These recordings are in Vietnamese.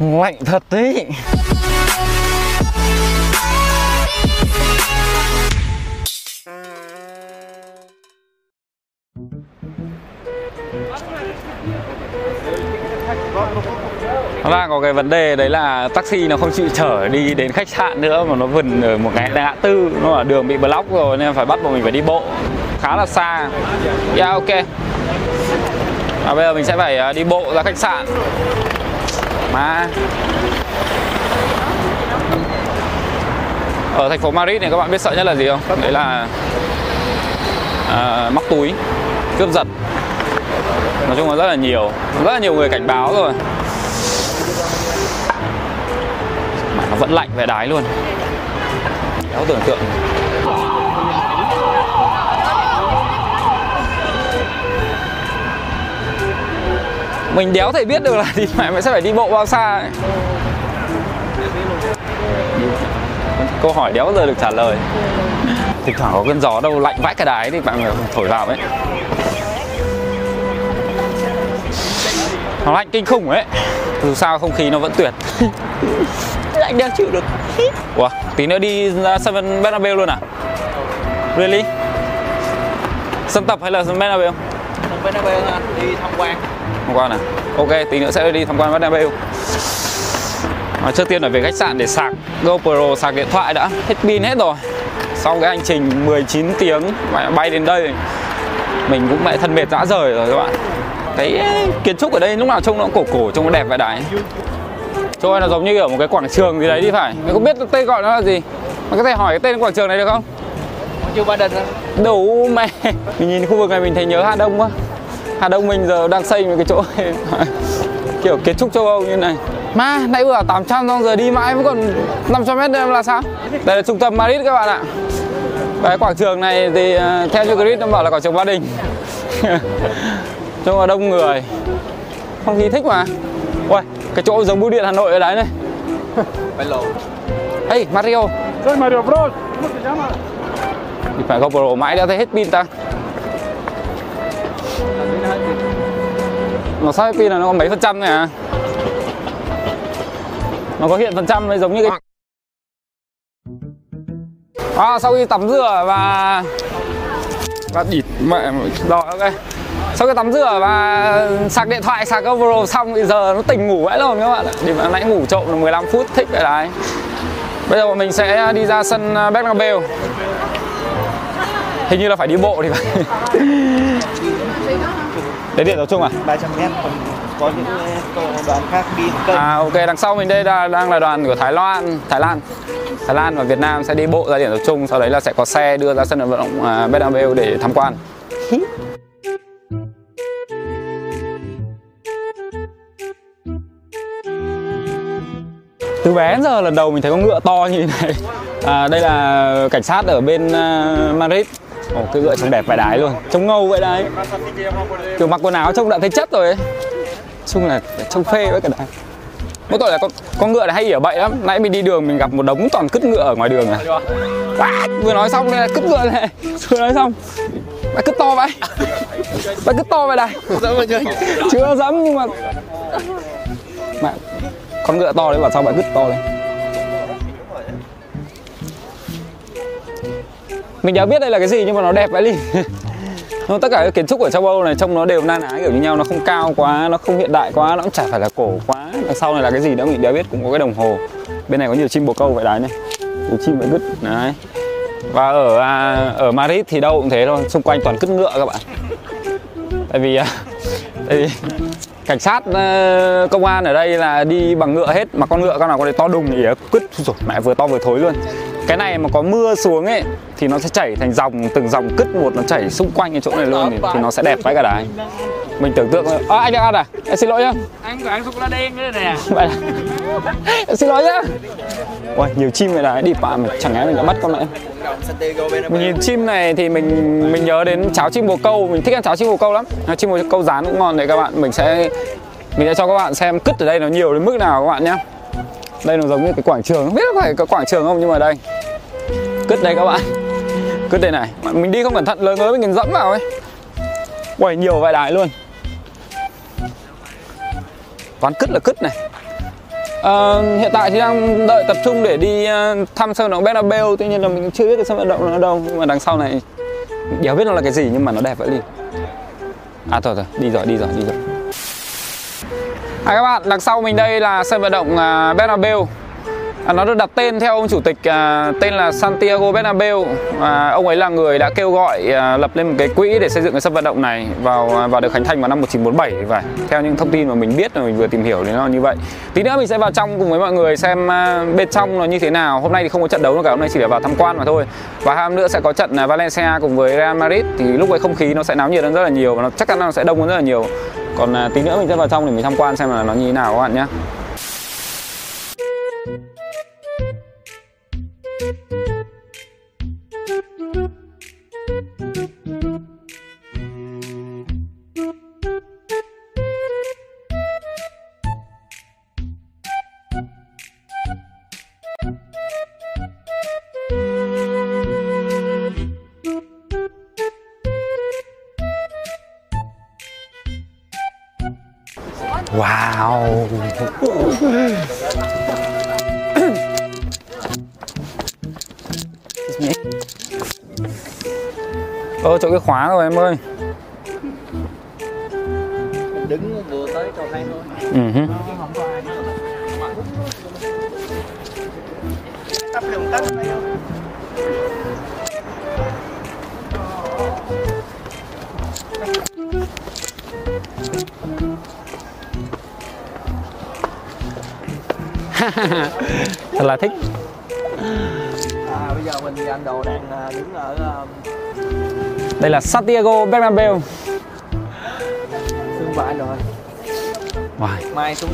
lạnh thật đấy Vâng, có cái vấn đề đấy là taxi nó không chịu chở đi đến khách sạn nữa mà nó vần ở một cái ngã tư nó ở đường bị block rồi nên phải bắt bọn mình phải đi bộ khá là xa. Yeah, ok. và bây giờ mình sẽ phải à, đi bộ ra khách sạn. Mà ở thành phố Madrid này các bạn biết sợ nhất là gì không? Đấy là à, móc túi, cướp giật. Nói chung là rất là nhiều, rất là nhiều người cảnh báo rồi. Mà nó vẫn lạnh về đái luôn. Đéo tưởng tượng. Mình đéo thể biết được là thì phải mình sẽ phải đi bộ bao xa ấy. Câu hỏi đéo bao giờ được trả lời Thỉnh thoảng có cơn gió đâu lạnh vãi cái đái thì bạn thổi vào ấy Nó lạnh kinh khủng ấy Dù sao không khí nó vẫn tuyệt Anh đang chịu được Ủa, tí nữa đi ra sân Bernabeu luôn à? Really? Sân tập hay là sân Bernabeu? Phải nó bên đi tham quan Tham quan à? Ok, tí nữa sẽ đi tham quan Bernabeu à, Trước tiên là về khách sạn để sạc GoPro, sạc điện thoại đã. Hết pin hết rồi. Sau cái hành trình 19 tiếng mà bay đến đây Mình cũng mẹ thân mệt dã rời rồi các bạn. Cái kiến trúc ở đây lúc nào trông nó cũng cổ cổ, trông nó đẹp vậy đấy. Trông nó giống như ở một cái quảng trường gì đấy đi phải. Mình không biết tên gọi nó là gì. Mà có thể hỏi cái tên quảng trường này được không? chưa ba á Đủ mẹ. Mình nhìn khu vực này mình thấy nhớ Hà Đông quá Hà Đông mình giờ đang xây một cái chỗ Kiểu kiến trúc châu Âu như này. Mà nãy vừa bảo 800 xong giờ đi mãi vẫn còn 500 mét là sao? Đây là trung tâm Madrid các bạn ạ. Cái quảng trường này thì ờ, theo như grid nó bảo là quảng trường Ba Đình. Trông là đông người. Không khí thích mà. Ui, cái chỗ giống bưu điện Hà Nội ở đấy này. Lộ Hey Mario. Soy Mario Bros. ¿Cómo se llama? Thì phải GoPro mãi đã thấy hết pin ta Nó sao hết pin là nó còn mấy phần trăm này à? Nó có hiện phần trăm đấy giống như cái À sau khi tắm rửa và Và địt mẹ Rồi ok. Sau khi tắm rửa và sạc điện thoại, sạc GoPro xong thì giờ nó tỉnh ngủ vãi lồn các bạn ạ. Thì nãy ngủ trộm là 15 phút, thích vậy đấy. Bây giờ bọn mình sẽ đi ra sân Bernabeu. Hình như là phải đi bộ thì phải Đấy điện tập trung à? 300 mét còn có những ờ, đoàn khác đi cân À ok, đằng sau mình đây là, đang là đoàn của Thái Lan Thái Lan. Thái Lan và Việt Nam sẽ đi bộ ra điểm tập trung Sau đấy là sẽ có xe đưa ra sân vận động uh, Bernabeu để tham quan. Từ bé đến giờ lần đầu mình thấy con ngựa to như thế này. À, Đây là cảnh sát ở bên uh, Madrid Ồ, cái ngựa trông đẹp vài đái luôn. Trông ngầu vậy đấy Kiểu mặc quần áo trông đã thấy chất rồi ấy. Chung là trông phê với cả đấy mỗi tội là con con ngựa này hay ỉa bậy lắm. Nãy mình đi đường mình gặp một đống toàn cứt ngựa ở ngoài đường này. À, vừa nói xong đây là cứt ngựa này. Vừa nói xong. Bà cứt to vậy bà cứt to vậy này chưa dẫm nhưng mà mà con ngựa to đấy bảo sao bà cứt to lên mình đã biết đây là cái gì nhưng mà nó đẹp vậy đi Nó tất cả các kiến trúc ở châu Âu này trông nó đều na ná kiểu như nhau nó không cao quá nó không hiện đại quá nó cũng chả phải là cổ quá. Đằng sau này là cái gì nữa mình đã biết cũng có cái đồng hồ. Bên này có nhiều chim bồ câu vậy đấy này. Nhiều chim vậy cứt đấy. Và ở à, ở Madrid thì đâu cũng thế thôi xung quanh toàn cứt ngựa các bạn. Tại vì à, tại vì cảnh sát ờ, công an ở đây là đi bằng ngựa hết mà con ngựa con nào con đấy to đùng ỉa cứt rồi mẹ vừa to vừa thối luôn cái này mà có mưa xuống ấy thì nó sẽ chảy thành dòng từng dòng cứt một nó chảy xung quanh cái chỗ này luôn thì, thì nó sẽ đẹp vãi cả đái. Mình tưởng tượng à, anh đang ăn à em xin lỗi nhá. Ăn có ăn sô la đen nữa nè. vậy là... em xin lỗi nhá. Ôi, nhiều chim vậy đấy đi bạn mà chẳng lẽ mình đã bắt con bên mình nhìn chim này thì mình mình nhớ đến cháo chim bồ câu. Mình thích ăn cháo chim bồ câu lắm. À, chim bồ câu rán cũng ngon. Đấy các bạn mình sẽ mình sẽ cho các bạn xem cứt ở đây nó nhiều đến mức nào các bạn nhé đây nó giống như cái quảng trường. Không biết có phải cái quảng trường không nhưng mà đây cứt đây các bạn. Cứt đây này. Mình đi không cẩn thận lơ ngớ mình dẫm vào ấy. Uầy nhiều vài đài luôn. Toàn cứt là cứt này. À, hiện tại thì đang đợi tập trung để đi ờ, thăm sân vận động Bernabeu. Tuy nhiên là mình chưa biết cái sân vận động nó ở đâu Nhưng mà đằng sau này Đéo biết nó là cái gì nhưng mà nó đẹp vậy đi À thôi rồi, đi rồi, đi rồi, đi rồi. À các bạn, đằng sau mình đây là sân vận động ờ, Bernabeu à, Nó được đặt tên theo ông chủ tịch à, tên là Santiago Bernabeu. À, Ông ấy là người đã kêu gọi à, lập lên một cái quỹ để xây dựng cái sân vận động này vào à, và được khánh thành vào năm 1947 thì phải Theo những thông tin mà mình biết và mình vừa tìm hiểu thì nó như vậy. Tí nữa mình sẽ vào trong cùng với mọi người xem à, bên trong nó như thế nào. Hôm nay thì không có trận đấu nữa cả, hôm nay chỉ là vào tham quan mà thôi. Và hôm nữa sẽ có trận à, Valencia cùng với Real Madrid. Thì lúc ấy không khí nó sẽ náo nhiệt hơn rất là nhiều và nó chắc chắn nó sẽ đông hơn rất là nhiều. Còn à, tí nữa mình sẽ vào trong để mình tham quan xem là nó như thế nào các bạn nhé. Ơ chỗ cái khóa rồi em ơi. Đứng vừa tới cho thấy thôi. Ừ hứ. tắt đường tắt Thật là thích. À bây giờ mình và anh đồ đang à, đứng ở um, Đây là Santiago Bernabeu. Sân bãi rồi. Wow. mai xuống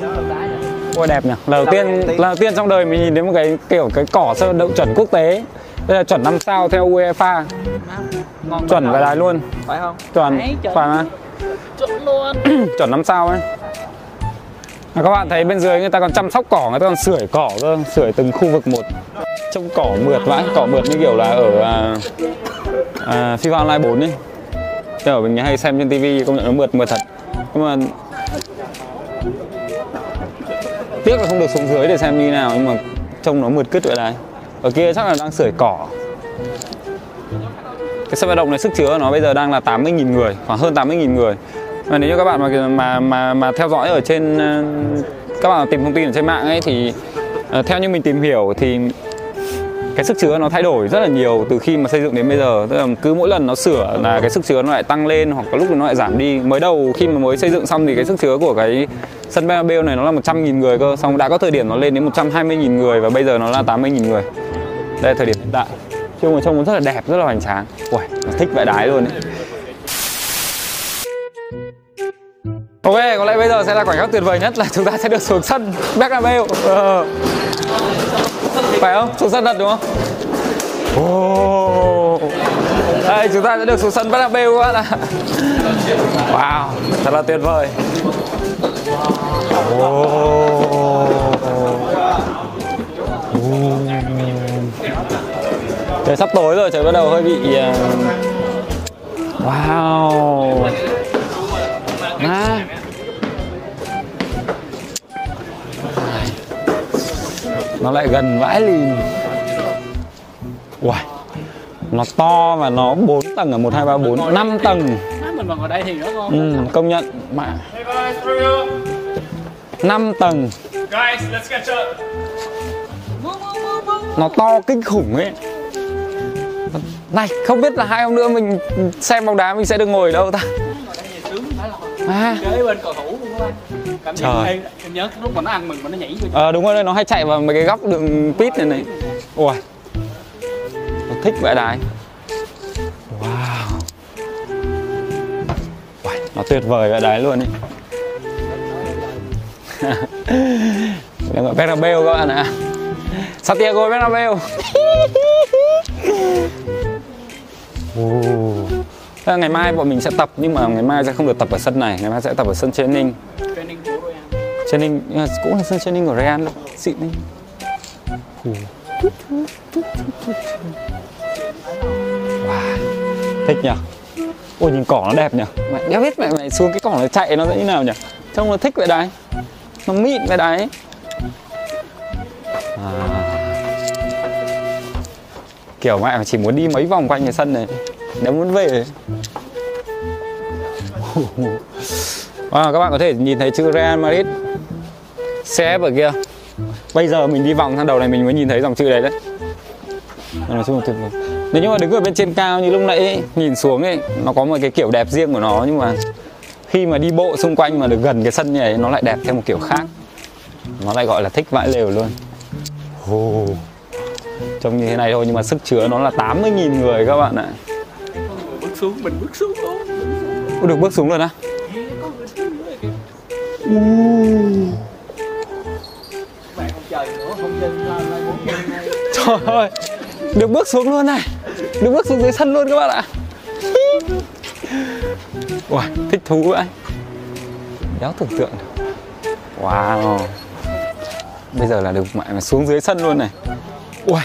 muốn đá nữa Ôi đẹp nhỉ. Lần đầu tiên, đầu tiên. lần đầu tiên trong đời mình nhìn thấy một cái kiểu cái cỏ sân vận động chuẩn quốc tế. Đây là chuẩn 5 sao theo UEFA. Ngon Chuẩn về đài luôn. Phải không? Chuẩn. phải mà chuẩn luôn. Chuẩn 5 sao ấy À, các bạn thấy bên dưới người ta còn chăm sóc cỏ, người ta còn sưởi cỏ cơ, sưởi từng khu vực một. Trông cỏ mượt vãi, cỏ mượt như kiểu là ở à, à, FIFA Online 4 ấy Thế ở mình hay xem trên TV công nhận nó mượt mượt thật. Nhưng mà Tiếc là không được xuống dưới để xem như nào nhưng mà trông nó mượt cứt vậy này. Ở kia chắc là đang sưởi cỏ. Cái sân vận động này sức chứa của nó bây giờ đang là 80.000 người khoảng hơn 80.000 người và nếu như các bạn mà mà mà mà theo dõi ở trên ờ, các bạn tìm thông tin ở trên mạng ấy thì ờ, theo như mình tìm hiểu thì cái sức chứa nó thay đổi rất là nhiều từ khi mà xây dựng đến bây giờ. Tức là cứ mỗi lần nó sửa là cái sức chứa nó lại tăng lên hoặc có lúc nó lại giảm đi. Mới đầu khi mà mới xây dựng xong thì cái sức chứa của cái sân Bernabeu này nó là 100.000 người cơ. Xong đã có thời điểm nó lên đến 120.000 người và bây giờ nó là 80.000 người. Đây là thời điểm hiện tại. Trông trông rất là đẹp rất là hoành tráng. Uầy, thích vẽ đái luôn ấy. Ok, có lẽ bây giờ sẽ là khoảnh khắc tuyệt vời nhất là chúng ta sẽ được xuống sân Bernabeu ờ. Phải không? Xuống sân thật đúng không? Oh. Đây, chúng ta sẽ được xuống sân Bernabeu các bạn ạ Wow, thật là tuyệt vời Oh. Trời sắp tối rồi, trời bắt đầu hơi bị ờ, Wow à. Nó lại gần vãi lìn Uầy Nó to và nó 4 tầng ở 1, 2, 3, 4 5 tầng. Mình mà ngồi đây thì nó ngon ừ, Công nhận mà 5 tầng. Guys, let's catch up nó to kinh khủng ấy. Này không biết là hai ông nữa mình xem bóng đá mình sẽ được ngồi ở đâu ta à, Kế bên cầu thủ luôn bạn Cảm giác Trời. hay Em nhớ lúc mà nó ăn mừng mà nó nhảy vô. Ờ đúng rồi nó hay chạy vào mấy cái góc đường pit này này. Ui. Nó thích vậy đái. Wow. Nó tuyệt vời vậy đái luôn ấy. Đang gọi Bernabeu các bạn ạ. Santiago Bernabeu. Ồ ngày mai bọn mình sẽ tập nhưng mà ngày mai sẽ không được tập ở sân này ngày mai sẽ tập ở sân training, ninh trên ninh cũng là sân training của real luôn xịn đấy. Wow. thích nhỉ ôi nhìn cỏ nó đẹp nhỉ mày đéo biết mẹ mày xuống cái cỏ nó chạy nó sẽ như nào nhỉ trông nó thích vậy đấy. Nó mịn vậy đấy. À. kiểu mẹ chỉ muốn đi mấy vòng quanh cái sân này nếu muốn về à, các bạn có thể nhìn thấy chữ Real Madrid. CF ở kia. Bây giờ mình đi vòng sang đầu này mình mới nhìn thấy dòng chữ đấy đấy. Nói chung là tuyệt vời. Nếu như mà đứng ở bên trên cao như lúc nãy ấy, nhìn xuống ấy Nó có một cái kiểu đẹp riêng của nó Nhưng mà khi mà đi bộ xung quanh mà được gần cái sân như này Nó lại đẹp theo một kiểu khác. Nó lại gọi là thích vãi lều luôn. Oh. Trông như thế này thôi nhưng mà sức chứa nó là 80.000 người các bạn ạ. Bước xuống mình bước xuống thôi. Ui, Được bước xuống luôn á. Trời ơi Được bước xuống luôn này. Được bước xuống dưới sân luôn các bạn ạ. Ui, thích thú vậy. Đéo tưởng tượng. Được Wow. Bây giờ là được mẹ mà xuống dưới sân luôn này. Ui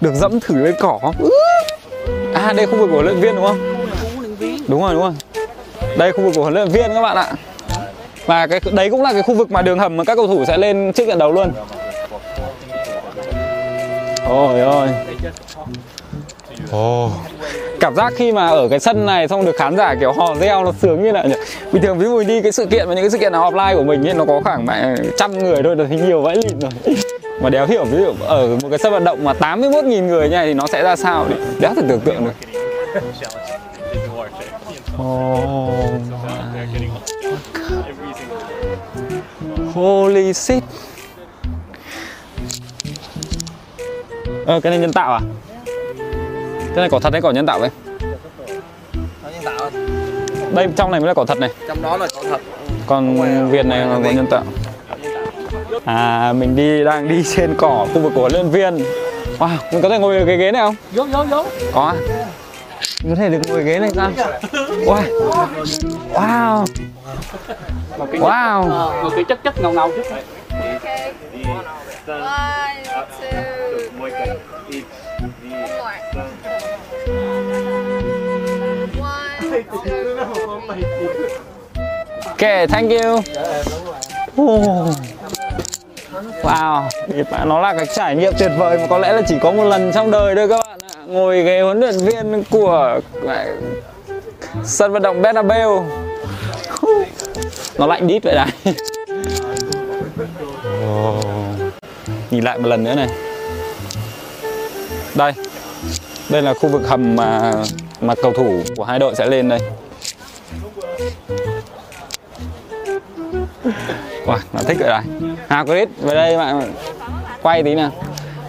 Được dẫm thử lên cỏ. À đây khu vực của luyện viên đúng không? Đúng rồi đúng rồi. Đây khu vực của huấn luyện viên các bạn ạ. Và cái đấy cũng là cái khu vực mà đường hầm mà các cầu thủ sẽ lên trước trận đấu luôn. Ôi ôi. Ồ. Cảm giác khi mà ở cái sân này xong được khán giả kiểu hò reo nó sướng như nào nhỉ. Bình thường ví dụ đi cái sự kiện mà những cái sự kiện nào offline của mình ấy nó có khoảng mẹ trăm người thôi là thấy nhiều vãi lịn rồi. Mà đéo hiểu ví dụ ở một cái sân vận động mà 81.000 người như này thì nó sẽ ra sao thì đéo thể tưởng tượng được Oh Holy shit. Ờ cái này nhân tạo à? Cái này cỏ thật hay cỏ nhân tạo vậy? Có nhân tạo Đây trong này mới là cỏ thật này. Trong đó là cỏ thật. Còn viền này là cỏ nhân tạo. À mình đi đang đi trên cỏ khu vực của huấn luyện viên. Wow, mình có thể ngồi ở cái ghế này không? vô vô vô. Có à? Có thể được ngồi ghế này sao? Wow Wow một cái Wow một cái chất chất ngầu ngầu chút Okay. One, two, three. One more. One, two. Ok, thank you Oh. Wow, nó là cái trải nghiệm tuyệt vời mà có lẽ là chỉ có một lần trong đời thôi các bạn Ngồi ghế huấn luyện viên của sân vận động Bernabeu. Nó lạnh đít vậy này. Oh. Nhìn lại một lần nữa này. Đây. Đây là khu vực hầm mà mà cầu thủ của hai đội sẽ lên đây. Wow, nó thích vậy này. Hà Chris, về đây bạn quay tí nào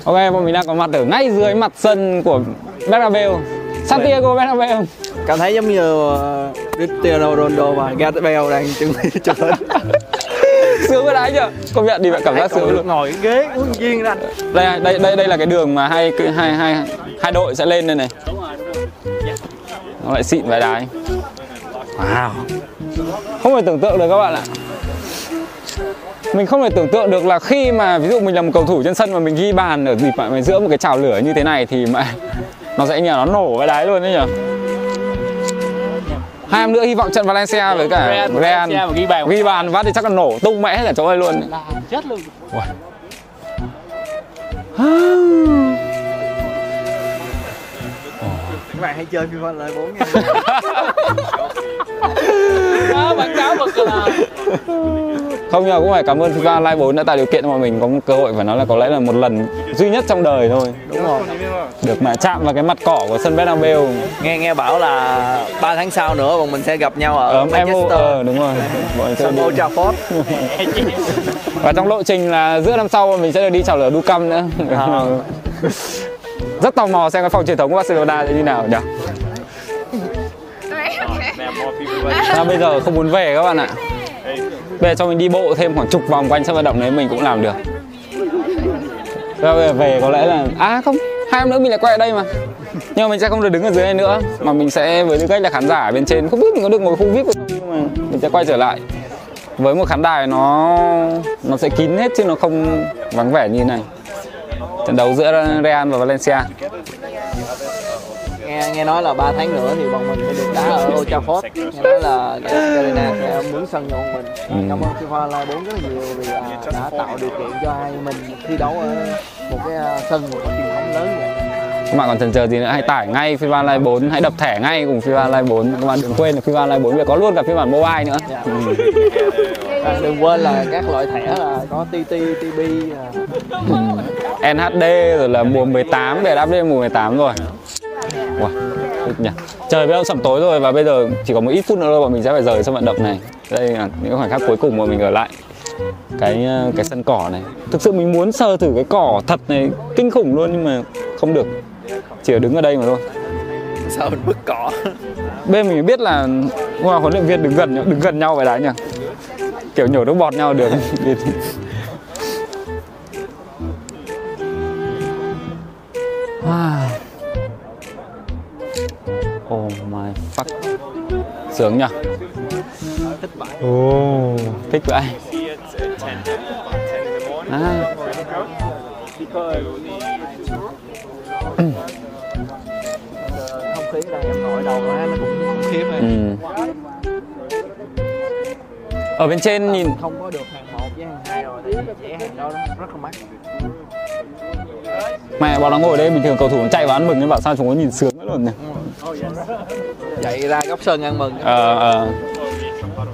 Ok, bọn mình đang có mặt ở ngay dưới mặt sân của Bernabeu. Santiago Bernabeu. Cảm thấy giống như uh, Cristiano Ronaldo và Gareth Bale đang chuẩn bị chụp hình Sướng với đấy chưa? Công nhận đi bạn cảm giác sướng luôn. ngồi ghế uống viên anh Đây, đây, đây, đây là cái đường mà hai hai hai hai đội sẽ lên đây này. Nó lại xịn vài đài Wow. Không thể tưởng tượng được các bạn ạ mình không thể tưởng tượng được là khi mà ví dụ mình là một cầu thủ trên sân mà mình ghi bàn ở dịp mà giữa một cái chảo lửa như thế này thì mà nó sẽ nhờ nó nổ cái đáy luôn đấy nhỉ? Hai năm nữa hy vọng trận Valencia với cả Real, ghi bàn. ghi bàn phát thì chắc là nổ tung mẽ hết cả chỗ này luôn. Chết luôn. Các bạn hãy chơi FIFA lại 4 nha. Đó quảng cáo bực là không nhưng mà cũng phải cảm ơn FIFA Live 4 đã tạo điều kiện cho bọn mình có một cơ hội phải nói là có lẽ là một lần duy nhất trong đời thôi. Đúng rồi. Được mà chạm vào cái mặt cỏ của sân Bernabeu nghe nghe bảo là 3 tháng sau nữa bọn mình sẽ gặp nhau ở ở em Manchester. ờ đúng rồi. Bọn mình sẽ đi- Old Trafford và trong lộ trình là giữa năm sau mình sẽ được đi chào lửa Ducam nữa. À. rất tò mò xem cái phòng truyền thống của Barcelona sẽ như nào nhỉ? À, bây giờ không muốn về các bạn ạ bây giờ cho mình đi bộ thêm khoảng chục vòng quanh sân vận động đấy, mình cũng làm được. Bây giờ về có lẽ là à không, hai năm nữa mình lại quay ở đây mà. Nhưng mà mình sẽ không được đứng ở dưới này nữa, mà mình sẽ với tư cách là khán giả ở bên trên. Không biết mình có được ngồi khu vip không, nhưng mà mình sẽ quay trở lại. Với một khán đài nó nó sẽ kín hết chứ nó không vắng vẻ như này. Trận đấu giữa Real và Valencia nghe nghe nói là 3 tháng nữa thì bọn mình sẽ được đá ở Old Trafford. Nghe nói là Arena sẽ mướn sân cho bọn mình. Ừ. cảm ơn FIFA Live 4 rất là nhiều vì à, đã tạo điều kiện cho hai mình thi đấu ở một cái à, sân một cái truyền thống lớn vậy. Các bạn còn chần chờ gì nữa? Hãy tải ngay FIFA Live 4 hãy đập thẻ ngay cùng FIFA Live 4 các bạn đừng quên là FIFA Live 4 bây giờ có luôn cả phiên bản mobile nữa. Dạ. ừ. à, đừng quên là các loại thẻ là có TT, TB à, NHD rồi là mùa 18 về đã update mùa 18 rồi wow, nhỉ. Trời bây giờ sẩm tối rồi và bây giờ chỉ có một ít phút nữa thôi bọn mình sẽ phải rời sân vận động này. Đây là những khoảnh khắc cuối cùng mà mình ở lại cái ờ, cái sân cỏ này. Thực sự mình muốn sờ thử cái cỏ thật này kinh khủng luôn nhưng mà không được. Chỉ ở đứng ở đây mà thôi. Sao bứt cỏ? Bên mình biết là ngoài huấn luyện viên đứng gần đứng gần nhau vậy đấy nhỉ? Kiểu nhổ nước bọt nhau được. Wow. Oh my fuck. Sướng nhỉ thích Oh, thích vậy. À, không khí đây em ngồi đầu quá nó cũng khủng khiếp này ừ. Ở bên trên nhìn. Không có được hàng một với hàng hai rồi tại vì hàng đó rất là mắc. Mẹ bọn nó ngồi đây bình thường cầu thủ nó chạy vào ăn mừng nhưng bảo sao chúng nó nhìn sướng lắm luôn nhỉ? Chạy ra góc sân ăn mừng. Ờ ờ.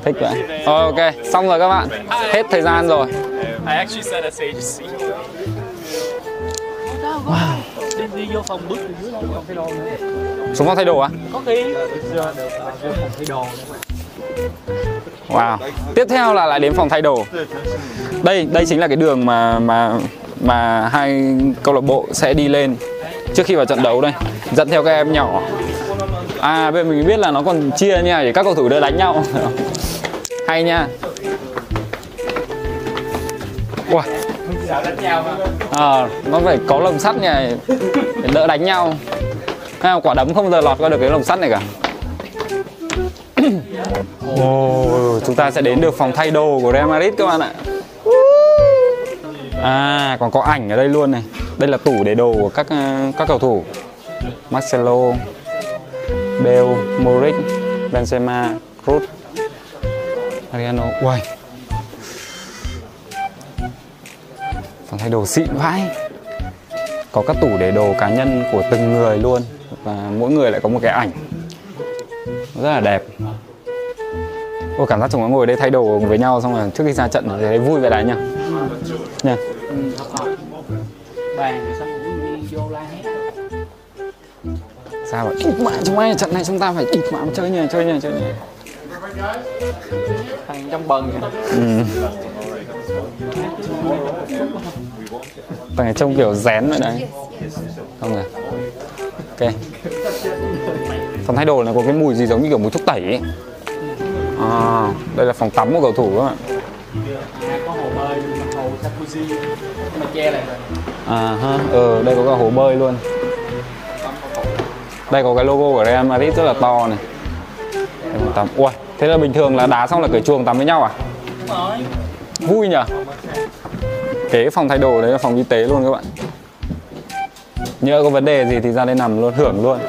Thích vậy. Ờ, Ok xong rồi các bạn. Hết thời gian rồi. I actually said a sage seat. Đi, đi vô phòng bước từ dưới lên phòng thay đồ nữa. Xuống phòng thay đồ á? Có khi. Wow. Tiếp theo là lại đến phòng thay đồ. Đây đây chính là cái đường mà mà mà hai câu lạc bộ sẽ đi lên trước khi vào trận đấu đây. Dẫn theo các em nhỏ. À bên mình biết là nó còn chia nha để các cầu thủ đỡ đánh nhau. Hay nha. Wow. À, ờ, nó phải có lồng sắt nha để đỡ đánh nhau. À, quả đấm không giờ lọt qua được cái lồng sắt này cả. Oh chúng ta sẽ đến được phòng thay đồ của Real Madrid các bạn ạ. À, còn có ảnh ở đây luôn này. Đây là tủ để đồ của các ờ, các cầu thủ. Marcelo, Bale, Modric, Benzema, Cruz, Mariano. Uầy. Phòng thay đồ xịn vãi. Có các tủ để đồ cá nhân của từng người luôn và mỗi người lại có một cái ảnh rất là đẹp Ôi cảm giác chúng nó ngồi đây thay đồ với nhau xong rồi trước khi ra trận thì thấy vui vậy đấy nhỉ Bàn xong đi vô la hét. Sao vậy? Ịt mẹ chúng mày trận này chúng ta phải ịt mẹ chơi nhỉ chơi nhỉ chơi nhỉ thằng trong bần kìa. ừ. Thằng này trông kiểu rén vậy đấy. Không rồi Ok. Phòng thay đồ này có cái mùi gì giống như kiểu mùi thuốc tẩy ấy? À, đây là phòng tắm của cầu thủ các bạn jacuzzi mà che lại rồi. À ha, ờ, đây có cả hồ bơi luôn. Đây có cái logo của Real Madrid rất là to này. Đây, tắm. Ui, thế là bình thường là đá xong là cởi chuồng tắm với nhau à? đúng rồi. Vui nhỉ? Kế phòng thay đồ đấy là phòng y tế luôn các bạn. Nhớ có vấn đề gì thì ra đây nằm luôn, hưởng luôn.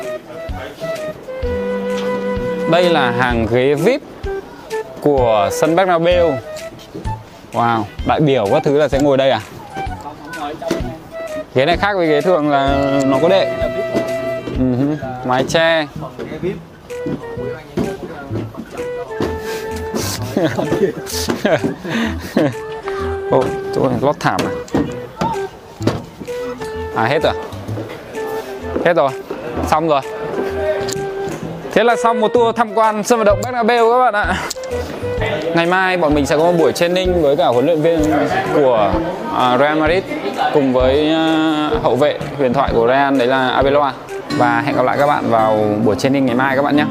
Đây là hàng ghế VIP của sân Bernabeu Wow, đại biểu các thứ là sẽ ngồi đây à? ghế này khác với ghế thường là nó có đệm. Uh-huh. mái che. Ồ, chỗ này lót thảm à? À hết rồi. Hết rồi. Xong rồi. Thế là xong một tour tham quan sân vận động Bernabeu các bạn ạ. Ngày mai bọn mình sẽ có một buổi training với cả huấn luyện viên của à, Real Madrid cùng với à, hậu vệ huyền thoại của Real, đấy là Abeloa và hẹn gặp lại các bạn vào buổi training ngày mai các bạn nhé.